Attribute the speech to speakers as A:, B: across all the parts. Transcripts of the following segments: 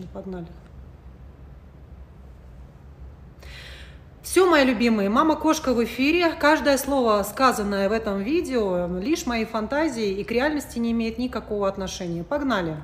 A: женщины, погнали. Все, мои любимые, мама-кошка в эфире. Каждое слово, сказанное в этом видео, лишь мои фантазии и к реальности не имеет никакого отношения. Погнали!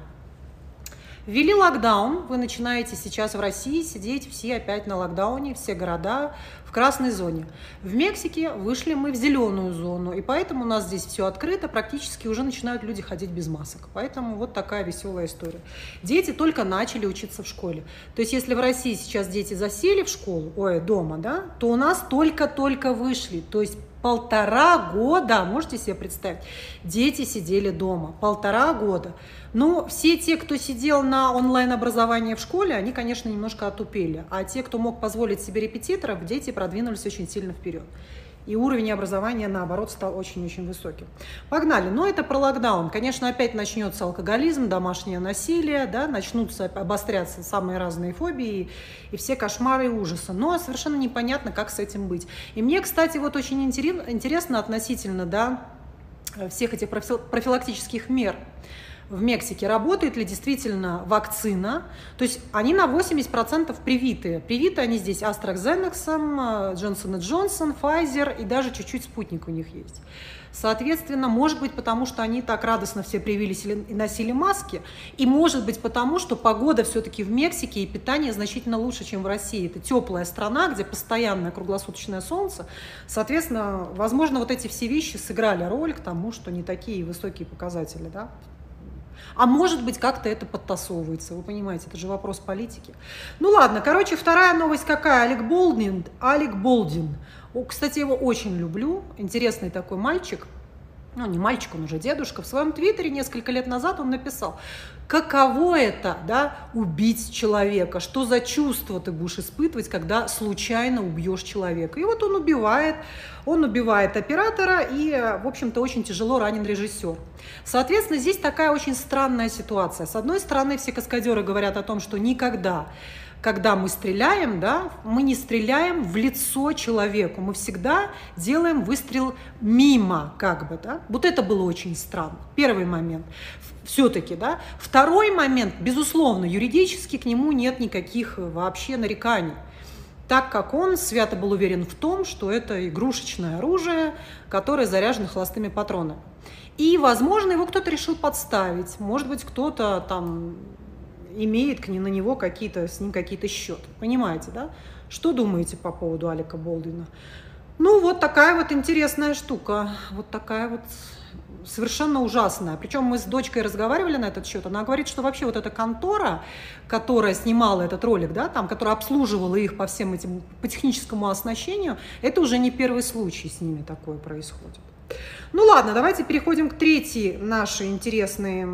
A: Ввели локдаун, вы начинаете сейчас в России сидеть все опять на локдауне, все города в красной зоне. В Мексике вышли мы в зеленую зону, и поэтому у нас здесь все открыто, практически уже начинают люди ходить без масок. Поэтому вот такая веселая история. Дети только начали учиться в школе. То есть если в России сейчас дети засели в школу, ой, дома, да, то у нас только-только вышли. То есть полтора года, можете себе представить, дети сидели дома, полтора года. Ну, все те, кто сидел на онлайн-образовании в школе, они, конечно, немножко отупели. А те, кто мог позволить себе репетиторов, дети продвинулись очень сильно вперед. И уровень образования, наоборот, стал очень-очень высоким. Погнали. Но это про локдаун. Конечно, опять начнется алкоголизм, домашнее насилие, да, начнутся обостряться самые разные фобии и все кошмары и ужасы. Но совершенно непонятно, как с этим быть. И мне, кстати, вот очень интересно относительно да, всех этих профилактических мер в Мексике, работает ли действительно вакцина. То есть они на 80% привиты. Привиты они здесь AstraZeneca, Johnson Johnson, Pfizer и даже чуть-чуть спутник у них есть. Соответственно, может быть, потому что они так радостно все привились и носили маски, и может быть потому, что погода все-таки в Мексике и питание значительно лучше, чем в России. Это теплая страна, где постоянное круглосуточное солнце. Соответственно, возможно, вот эти все вещи сыграли роль к тому, что не такие высокие показатели да, а может быть, как-то это подтасовывается. Вы понимаете, это же вопрос политики. Ну ладно, короче, вторая новость какая? Алек Болдин. Алек Болдин. Кстати, его очень люблю. Интересный такой мальчик ну не мальчик, он уже дедушка, в своем твиттере несколько лет назад он написал, каково это, да, убить человека, что за чувство ты будешь испытывать, когда случайно убьешь человека. И вот он убивает, он убивает оператора, и, в общем-то, очень тяжело ранен режиссер. Соответственно, здесь такая очень странная ситуация. С одной стороны, все каскадеры говорят о том, что никогда когда мы стреляем, да, мы не стреляем в лицо человеку, мы всегда делаем выстрел мимо, как бы, да. Вот это было очень странно. Первый момент. Все-таки, да. Второй момент, безусловно, юридически к нему нет никаких вообще нареканий так как он свято был уверен в том, что это игрушечное оружие, которое заряжено холостыми патронами. И, возможно, его кто-то решил подставить. Может быть, кто-то там имеет к ним, на него какие-то, с ним какие-то счеты. Понимаете, да? Что думаете по поводу Алика Болдина? Ну, вот такая вот интересная штука. Вот такая вот совершенно ужасная. Причем мы с дочкой разговаривали на этот счет. Она говорит, что вообще вот эта контора, которая снимала этот ролик, да, там, которая обслуживала их по всем этим, по техническому оснащению, это уже не первый случай с ними такое происходит. Ну ладно, давайте переходим к третьей нашей интересной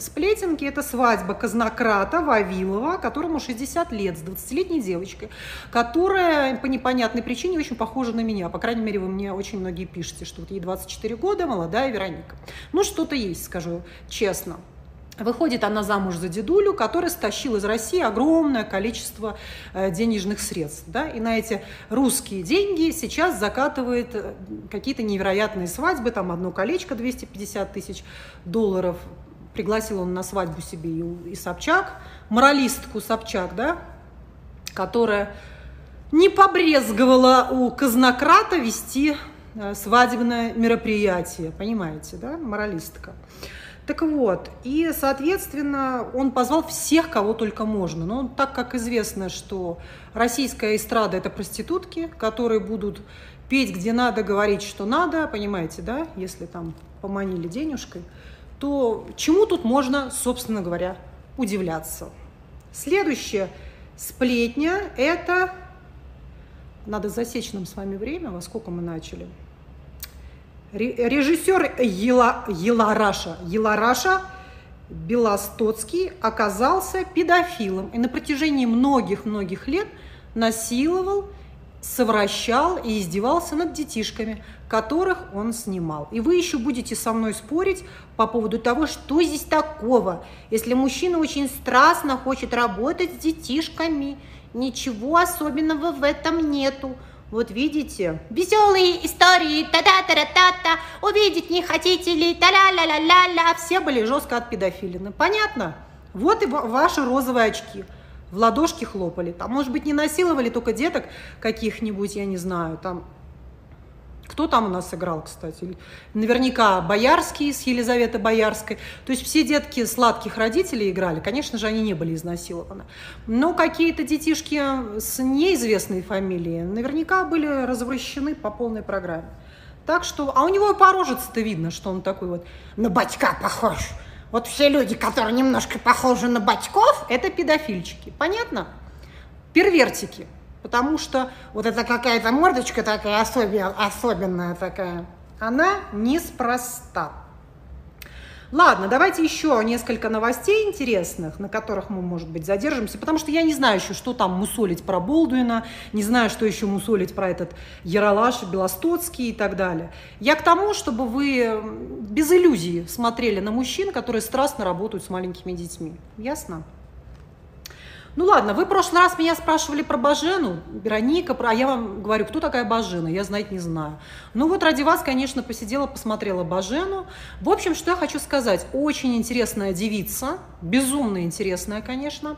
A: сплетенке. Это свадьба казнократа Вавилова, которому 60 лет, с 20-летней девочкой, которая по непонятной причине очень похожа на меня. По крайней мере, вы мне очень многие пишете, что вот ей 24 года, молодая Вероника. Ну, что-то есть, скажу честно. Выходит она замуж за дедулю, который стащил из России огромное количество э, денежных средств. Да? И на эти русские деньги сейчас закатывает э, какие-то невероятные свадьбы. Там одно колечко 250 тысяч долларов. Пригласил он на свадьбу себе и, и Собчак, моралистку Собчак, да? которая не побрезговала у казнократа вести э, свадебное мероприятие. Понимаете, да? Моралистка. Так вот, и, соответственно, он позвал всех, кого только можно. Но так как известно, что российская эстрада – это проститутки, которые будут петь где надо, говорить, что надо, понимаете, да, если там поманили денежкой, то чему тут можно, собственно говоря, удивляться? Следующая сплетня – это… Надо засечь нам с вами время, во сколько мы начали – Режиссер Ела, Елараша, Елараша Белостоцкий оказался педофилом и на протяжении многих-многих лет насиловал, совращал и издевался над детишками, которых он снимал. И вы еще будете со мной спорить по поводу того, что здесь такого, если мужчина очень страстно хочет работать с детишками. Ничего особенного в этом нету. Вот видите, веселые истории, та-та-та-та-та, увидеть не хотите ли, та ля ля ля ля ля Все были жестко от педофилины. Понятно? Вот и ваши розовые очки. В ладошки хлопали. Там, может быть, не насиловали только деток каких-нибудь, я не знаю, там кто там у нас играл, кстати? Наверняка Боярский с Елизаветой Боярской. То есть все детки сладких родителей играли. Конечно же, они не были изнасилованы. Но какие-то детишки с неизвестной фамилией наверняка были развращены по полной программе. Так что, а у него и по рожице-то видно, что он такой вот на батька похож. Вот все люди, которые немножко похожи на батьков, это педофильчики. Понятно? Первертики. Потому что вот эта какая-то мордочка такая особенная, особенная такая, она неспроста. Ладно, давайте еще несколько новостей интересных, на которых мы, может быть, задержимся, потому что я не знаю еще, что там мусолить про Болдуина, не знаю, что еще мусолить про этот Яралаш, Белостоцкий и так далее. Я к тому, чтобы вы без иллюзий смотрели на мужчин, которые страстно работают с маленькими детьми. Ясно? Ну ладно, вы в прошлый раз меня спрашивали про Бажену, Вероника, а я вам говорю, кто такая Бажена, я знать не знаю. Ну вот ради вас, конечно, посидела, посмотрела Бажену. В общем, что я хочу сказать, очень интересная девица, безумно интересная, конечно.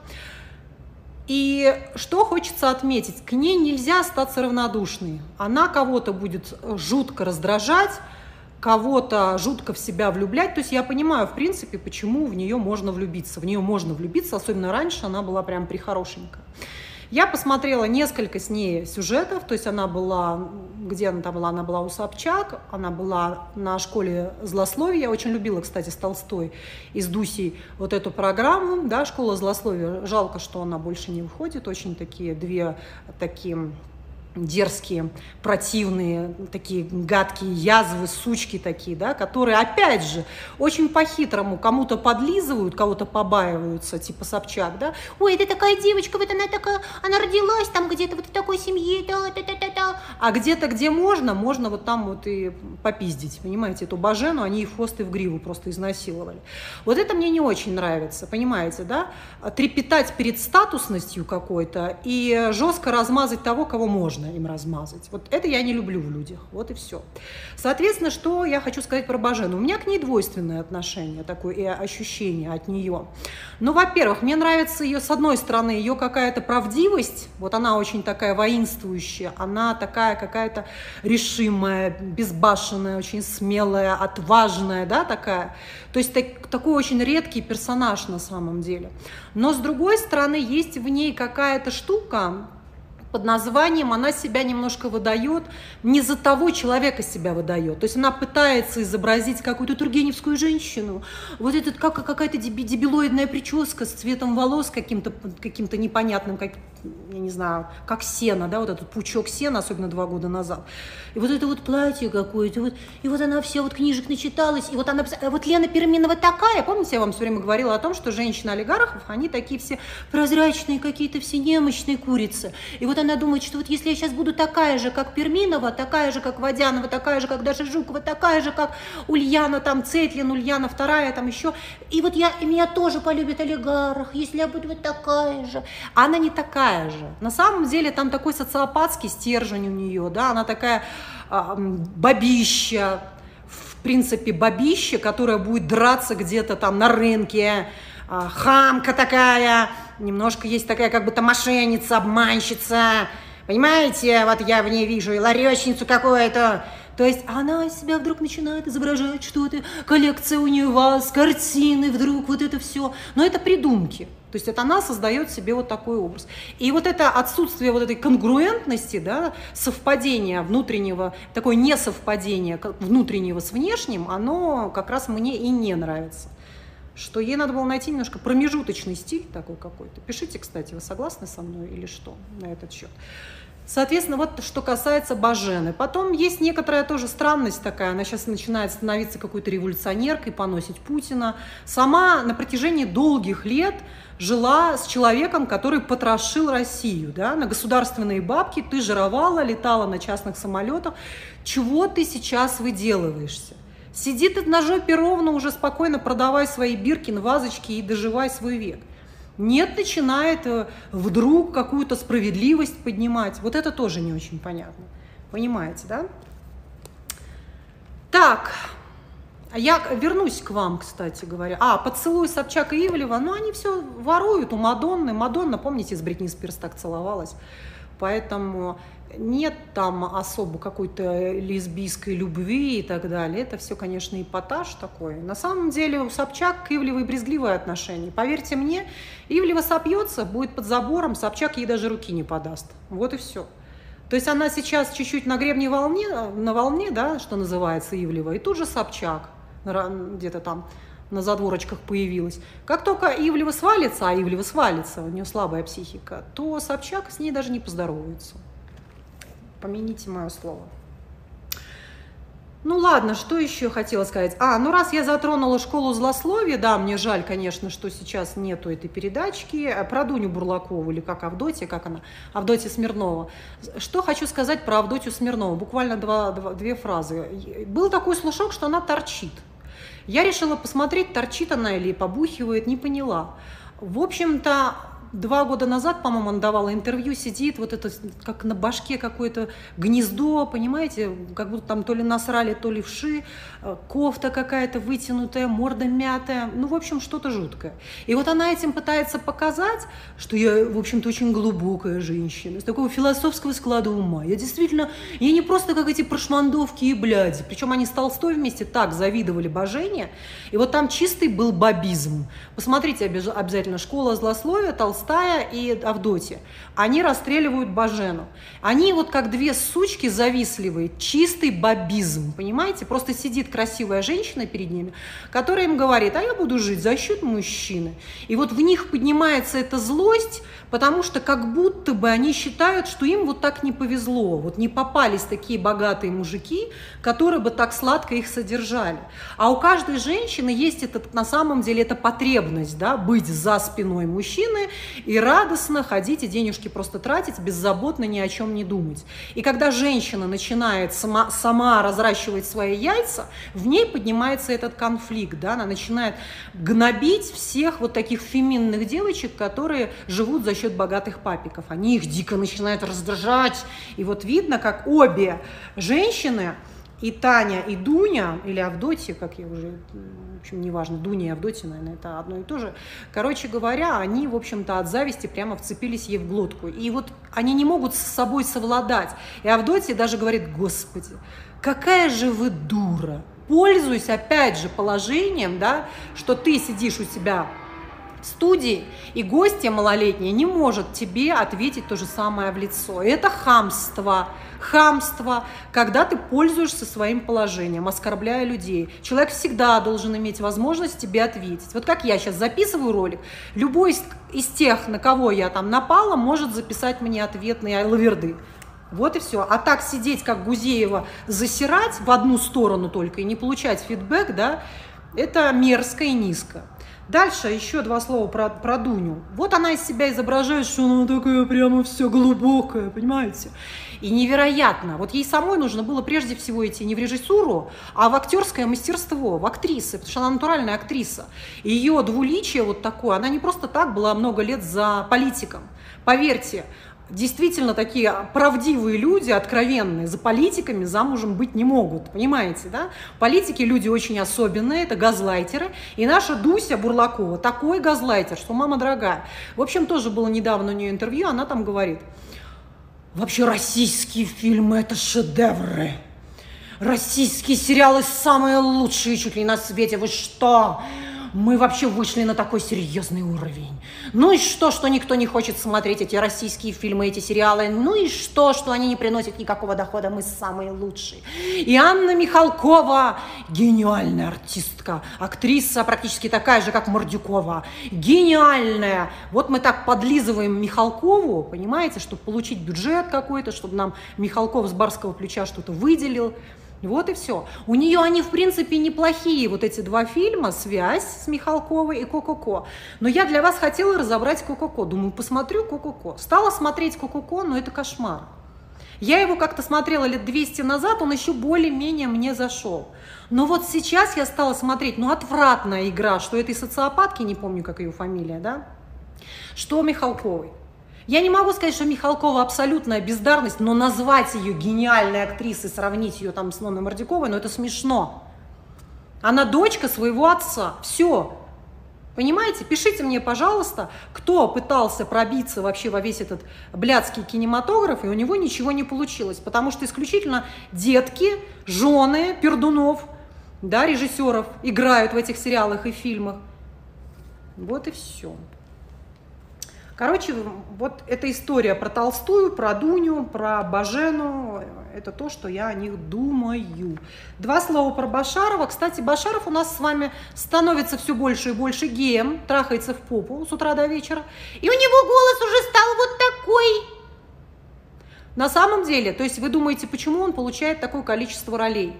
A: И что хочется отметить, к ней нельзя остаться равнодушной. Она кого-то будет жутко раздражать, кого-то жутко в себя влюблять. То есть я понимаю, в принципе, почему в нее можно влюбиться. В нее можно влюбиться, особенно раньше она была прям прихорошенькая. Я посмотрела несколько с ней сюжетов, то есть она была, где она там была, она была у Собчак, она была на школе злословия, я очень любила, кстати, с Толстой и с Дусей вот эту программу, да, школа злословия, жалко, что она больше не выходит, очень такие две такие дерзкие, противные, такие гадкие язвы, сучки такие, да, которые, опять же, очень по-хитрому кому-то подлизывают, кого-то побаиваются, типа Собчак, да. Ой, это такая девочка, вот она такая, она родилась там где-то вот в такой семье, да, да, да, да, да. А где-то, где можно, можно вот там вот и попиздить, понимаете, эту Бажену, они и в хвост, и в гриву просто изнасиловали. Вот это мне не очень нравится, понимаете, да, трепетать перед статусностью какой-то и жестко размазать того, кого можно можно им размазать. Вот это я не люблю в людях. Вот и все. Соответственно, что я хочу сказать про Бажену. У меня к ней двойственное отношение такое и ощущение от нее. Ну, во-первых, мне нравится ее, с одной стороны, ее какая-то правдивость. Вот она очень такая воинствующая. Она такая какая-то решимая, безбашенная, очень смелая, отважная, да, такая. То есть так, такой очень редкий персонаж на самом деле. Но с другой стороны, есть в ней какая-то штука, под названием она себя немножко выдает, не за того человека себя выдает. То есть она пытается изобразить какую-то тургеневскую женщину. Вот этот как, какая-то дебилоидная прическа с цветом волос каким-то каким непонятным, как, я не знаю, как сено, да, вот этот пучок сена, особенно два года назад. И вот это вот платье какое-то, вот, и вот она все вот книжек начиталась, и вот она, вот Лена Перминова такая, помните, я вам все время говорила о том, что женщины-олигархов, они такие все прозрачные какие-то, все немощные курицы. И вот она думает, что вот если я сейчас буду такая же, как Перминова, такая же, как Водянова, такая же, как Даша Жукова, такая же, как Ульяна, там, Цетлин, Ульяна вторая, там еще, и вот я, и меня тоже полюбит олигарх, если я буду вот такая же. А она не такая же. На самом деле там такой социопатский стержень у нее, да, она такая а, бабища, в принципе, бабища, которая будет драться где-то там на рынке, а, хамка такая, немножко есть такая как будто мошенница, обманщица, понимаете, вот я в ней вижу и ларечницу какую-то, то есть она себя вдруг начинает изображать что-то, коллекция у нее вас, картины, вдруг вот это все. Но это придумки. То есть это она создает себе вот такой образ. И вот это отсутствие вот этой конгруентности, да, совпадения внутреннего, такое несовпадение внутреннего с внешним, оно как раз мне и не нравится что ей надо было найти немножко промежуточный стиль такой какой-то. Пишите, кстати, вы согласны со мной или что на этот счет. Соответственно, вот что касается Бажены. Потом есть некоторая тоже странность такая. Она сейчас начинает становиться какой-то революционеркой, поносить Путина. Сама на протяжении долгих лет жила с человеком, который потрошил Россию. Да? На государственные бабки ты жировала, летала на частных самолетах. Чего ты сейчас выделываешься? Сиди ты на жопе ровно, уже спокойно продавай свои биркин, вазочки и доживай свой век. Нет, начинает э, вдруг какую-то справедливость поднимать. Вот это тоже не очень понятно. Понимаете, да? Так, Я вернусь к вам, кстати говоря. А, поцелуй Собчак и Ивлева, ну они все воруют у Мадонны. Мадонна, помните, с Бритни Спирс так целовалась. Поэтому нет там особо какой-то лесбийской любви и так далее. Это все, конечно, эпатаж такой. На самом деле у Собчак к Ивлевой брезгливое отношение. Поверьте мне, Ивлева сопьется, будет под забором, Собчак ей даже руки не подаст. Вот и все. То есть она сейчас чуть-чуть на гребне волне, на волне, да, что называется, Ивлева, и тут же Собчак где-то там на задворочках появилась. Как только Ивлева свалится, а Ивлева свалится, у нее слабая психика, то Собчак с ней даже не поздоровается. Помяните мое слово. Ну ладно, что еще хотела сказать? А, ну раз я затронула школу злословия, да, мне жаль, конечно, что сейчас нету этой передачки. Про Дуню Бурлакову или как Авдотья, как она? Авдотья Смирнова. Что хочу сказать про Авдотью Смирнову? Буквально два, два, две фразы. Был такой слушок, что она торчит. Я решила посмотреть, торчит она или побухивает, не поняла. В общем-то, два года назад, по-моему, он давал интервью, сидит, вот это как на башке какое-то гнездо, понимаете, как будто там то ли насрали, то ли вши, э, кофта какая-то вытянутая, морда мятая, ну, в общем, что-то жуткое. И вот она этим пытается показать, что я, в общем-то, очень глубокая женщина, с такого философского склада ума. Я действительно, я не просто как эти прошмандовки и бляди, причем они с Толстой вместе так завидовали божение, и вот там чистый был бабизм. Посмотрите обязательно «Школа злословия», Толстой Толстая и Авдотья, они расстреливают Бажену. Они вот как две сучки завистливые, чистый бабизм, понимаете? Просто сидит красивая женщина перед ними, которая им говорит, а я буду жить за счет мужчины. И вот в них поднимается эта злость, потому что как будто бы они считают, что им вот так не повезло, вот не попались такие богатые мужики, которые бы так сладко их содержали. А у каждой женщины есть этот, на самом деле, эта потребность, да, быть за спиной мужчины и радостно ходить и денежки просто тратить, беззаботно ни о чем не думать. И когда женщина начинает сама, сама разращивать свои яйца, в ней поднимается этот конфликт, да, она начинает гнобить всех вот таких феминных девочек, которые живут за счет богатых папиков. Они их дико начинают раздражать. И вот видно, как обе женщины, и Таня, и Дуня, или Авдотья, как я уже, в общем, неважно, Дуня и Авдотья, наверное, это одно и то же. Короче говоря, они, в общем-то, от зависти прямо вцепились ей в глотку. И вот они не могут с собой совладать. И Авдотья даже говорит, господи, какая же вы дура. Пользуясь, опять же, положением, да, что ты сидишь у себя студии, и гостья малолетняя не может тебе ответить то же самое в лицо. Это хамство. Хамство, когда ты пользуешься своим положением, оскорбляя людей. Человек всегда должен иметь возможность тебе ответить. Вот как я сейчас записываю ролик, любой из, из тех, на кого я там напала, может записать мне ответные лаверды. Вот и все. А так сидеть, как Гузеева, засирать в одну сторону только и не получать фидбэк, да, это мерзко и низко. Дальше еще два слова про, про Дуню. Вот она из себя изображает, что она такая прямо все глубокая, понимаете? И невероятно. Вот ей самой нужно было прежде всего идти не в режиссуру, а в актерское мастерство, в актрисы, потому что она натуральная актриса. И ее двуличие вот такое, она не просто так была много лет за политиком. Поверьте, действительно такие правдивые люди, откровенные, за политиками замужем быть не могут, понимаете, да? Политики люди очень особенные, это газлайтеры, и наша Дуся Бурлакова такой газлайтер, что мама дорогая. В общем, тоже было недавно у нее интервью, она там говорит, вообще российские фильмы это шедевры, российские сериалы самые лучшие чуть ли на свете, вы что? Мы вообще вышли на такой серьезный уровень. Ну и что, что никто не хочет смотреть эти российские фильмы, эти сериалы? Ну и что, что они не приносят никакого дохода? Мы самые лучшие. И Анна Михалкова гениальная артистка, актриса практически такая же, как Мордюкова. Гениальная. Вот мы так подлизываем Михалкову, понимаете, чтобы получить бюджет какой-то, чтобы нам Михалков с барского плеча что-то выделил. Вот и все. У нее они, в принципе, неплохие, вот эти два фильма «Связь» с Михалковой и «Ко-ко-ко». Но я для вас хотела разобрать «Ко-ко-ко». Думаю, посмотрю «Ко-ко-ко». Стала смотреть «Ко-ко-ко», но это кошмар. Я его как-то смотрела лет 200 назад, он еще более-менее мне зашел. Но вот сейчас я стала смотреть, ну, отвратная игра, что этой социопатки, не помню, как ее фамилия, да, что Михалковой. Я не могу сказать, что Михалкова абсолютная бездарность, но назвать ее гениальной актрисой, сравнить ее там с Ноной Мордяковой, ну это смешно. Она дочка своего отца. Все. Понимаете? Пишите мне, пожалуйста, кто пытался пробиться вообще во весь этот блядский кинематограф, и у него ничего не получилось. Потому что исключительно детки, жены пердунов, да, режиссеров играют в этих сериалах и фильмах. Вот и все. Короче, вот эта история про Толстую, про Дуню, про Бажену, это то, что я о них думаю. Два слова про Башарова. Кстати, Башаров у нас с вами становится все больше и больше геем, трахается в попу с утра до вечера. И у него голос уже стал вот такой. На самом деле, то есть вы думаете, почему он получает такое количество ролей?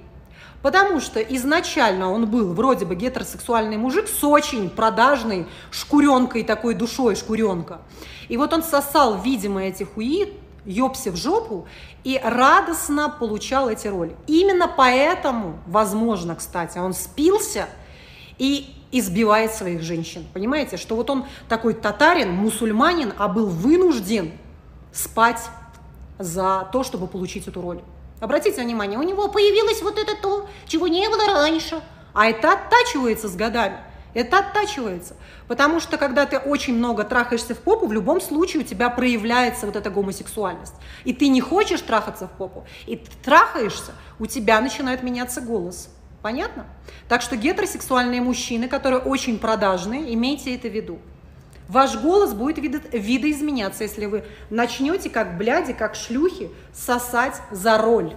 A: Потому что изначально он был вроде бы гетеросексуальный мужик с очень продажной шкуренкой, такой душой шкуренка. И вот он сосал, видимо, эти хуи, ёбся в жопу, и радостно получал эти роли. Именно поэтому, возможно, кстати, он спился и избивает своих женщин. Понимаете, что вот он такой татарин, мусульманин, а был вынужден спать за то, чтобы получить эту роль. Обратите внимание, у него появилось вот это то, чего не было раньше. А это оттачивается с годами. Это оттачивается. Потому что когда ты очень много трахаешься в попу, в любом случае у тебя проявляется вот эта гомосексуальность. И ты не хочешь трахаться в попу, и ты трахаешься, у тебя начинает меняться голос. Понятно? Так что гетеросексуальные мужчины, которые очень продажные, имейте это в виду. Ваш голос будет видоизменяться, если вы начнете, как бляди, как шлюхи, сосать за роль.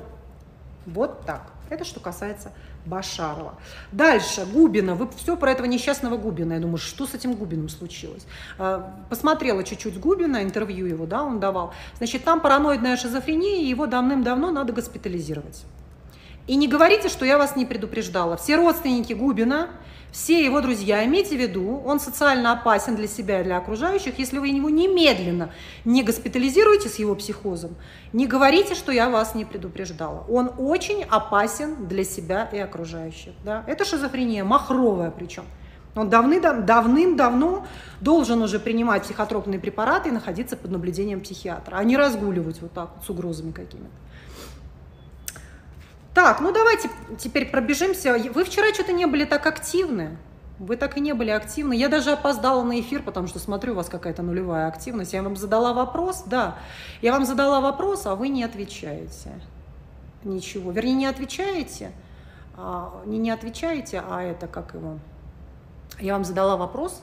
A: Вот так. Это что касается Башарова. Дальше, Губина. Вы все про этого несчастного Губина. Я думаю, что с этим Губиным случилось? А, посмотрела чуть-чуть Губина, интервью его, да, он давал. Значит, там параноидная шизофрения, его давным-давно надо госпитализировать. И не говорите, что я вас не предупреждала. Все родственники Губина все его друзья, имейте в виду, он социально опасен для себя и для окружающих, если вы его немедленно не госпитализируете с его психозом, не говорите, что я вас не предупреждала. Он очень опасен для себя и окружающих. Да? Это шизофрения, махровая причем. Он давным-давно должен уже принимать психотропные препараты и находиться под наблюдением психиатра, а не разгуливать вот так вот с угрозами какими-то. Так, ну давайте теперь пробежимся. Вы вчера что-то не были так активны. Вы так и не были активны. Я даже опоздала на эфир, потому что смотрю, у вас какая-то нулевая активность. Я вам задала вопрос, да. Я вам задала вопрос, а вы не отвечаете. Ничего. Вернее, не отвечаете. А, не, не отвечаете, а это как его. Я вам задала вопрос,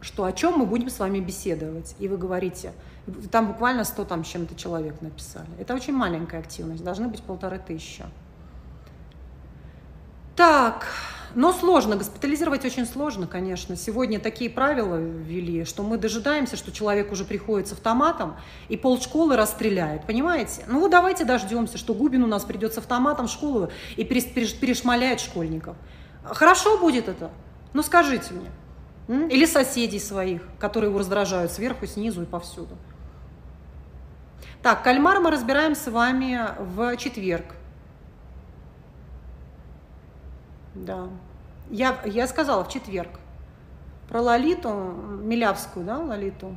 A: что о чем мы будем с вами беседовать. И вы говорите, там буквально 100 там чем-то человек написали. Это очень маленькая активность, должны быть полторы тысячи. Так, но сложно, госпитализировать очень сложно, конечно. Сегодня такие правила ввели, что мы дожидаемся, что человек уже приходит с автоматом и полшколы расстреляет, понимаете? Ну вот давайте дождемся, что Губин у нас придет с автоматом в школу и перешмаляет школьников. Хорошо будет это? Ну скажите мне. Или соседей своих, которые его раздражают сверху, снизу и повсюду. Так, кальмар мы разбираем с вами в четверг. Да. Я, я сказала в четверг. Про Лолиту, Милявскую, да, Лолиту?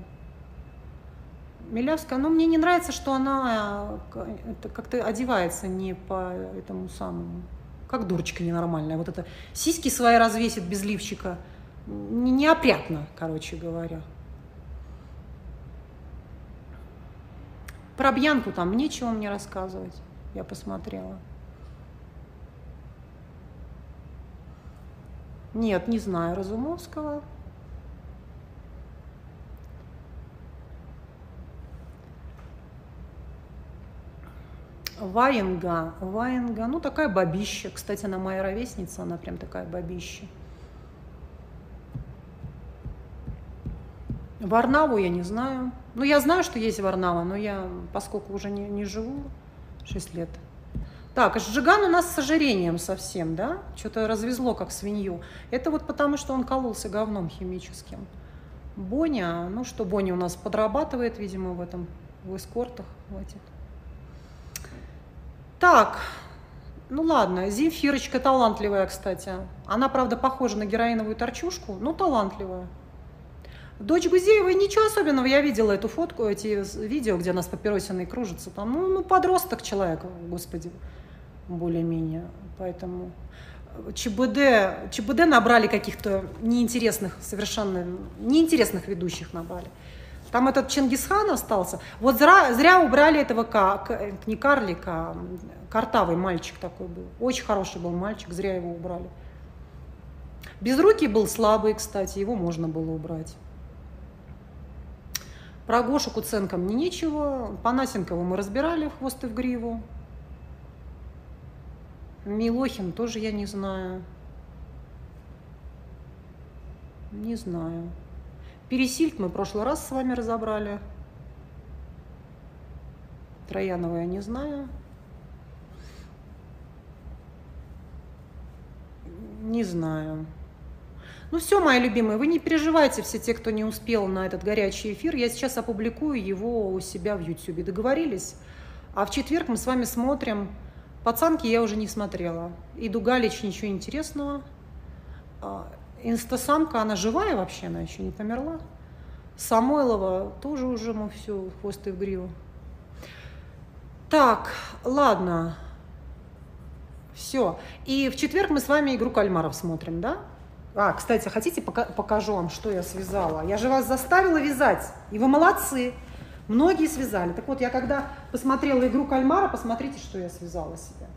A: Милявская, ну, мне не нравится, что она э, как-то одевается не по этому самому, как дурочка ненормальная. Вот это сиськи свои развесит без лифчика. Неопрятно, короче говоря. Про Бьянку там нечего мне рассказывать. Я посмотрела. Нет, не знаю Разумовского. Ваенга, Ваенга, ну такая бабища. Кстати, она моя ровесница, она прям такая бабища. Варнаву я не знаю. Ну, я знаю, что есть Варнава, но я, поскольку уже не, не живу 6 лет, так, Жиган у нас с ожирением совсем, да? Что-то развезло, как свинью. Это вот потому, что он кололся говном химическим. Боня, ну что, Боня у нас подрабатывает, видимо, в этом, в эскортах. Хватит. Так, ну ладно, Земфирочка талантливая, кстати. Она, правда, похожа на героиновую торчушку, но талантливая. Дочь Гузеевой ничего особенного, я видела эту фотку, эти видео, где она с папиросиной кружится. Там, ну, ну подросток человек, господи более-менее. Поэтому ЧБД, ЧБД набрали каких-то неинтересных, совершенно неинтересных ведущих набрали. Там этот Чингисхан остался. Вот зря, зря убрали этого, не карлика, а картавый мальчик такой был. Очень хороший был мальчик, зря его убрали. Безрукий был слабый, кстати, его можно было убрать. Про Гошу Куценко мне ничего. Панасенкова мы разбирали в хвост и в гриву. Милохин тоже я не знаю. Не знаю. Пересильд мы в прошлый раз с вами разобрали. Троянова я не знаю. Не знаю. Ну все, мои любимые, вы не переживайте, все те, кто не успел на этот горячий эфир. Я сейчас опубликую его у себя в YouTube. Договорились? А в четверг мы с вами смотрим. Пацанки я уже не смотрела. И Дугалич ничего интересного. А, инстасамка, она живая вообще, она еще не померла. Самойлова тоже уже мы все, хвост и в гриву. Так, ладно. Все. И в четверг мы с вами игру кальмаров смотрим, да? А, кстати, хотите, пока, покажу вам, что я связала? Я же вас заставила вязать, и вы молодцы. Многие связали. Так вот, я когда посмотрела игру кальмара, посмотрите, что я связала себе.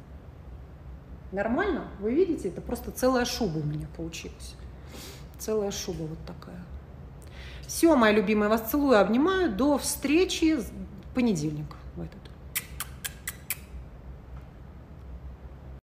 A: Нормально? Вы видите? Это просто целая шуба у меня получилась. Целая шуба вот такая. Все, мои любимые, вас целую, обнимаю. До встречи в понедельник.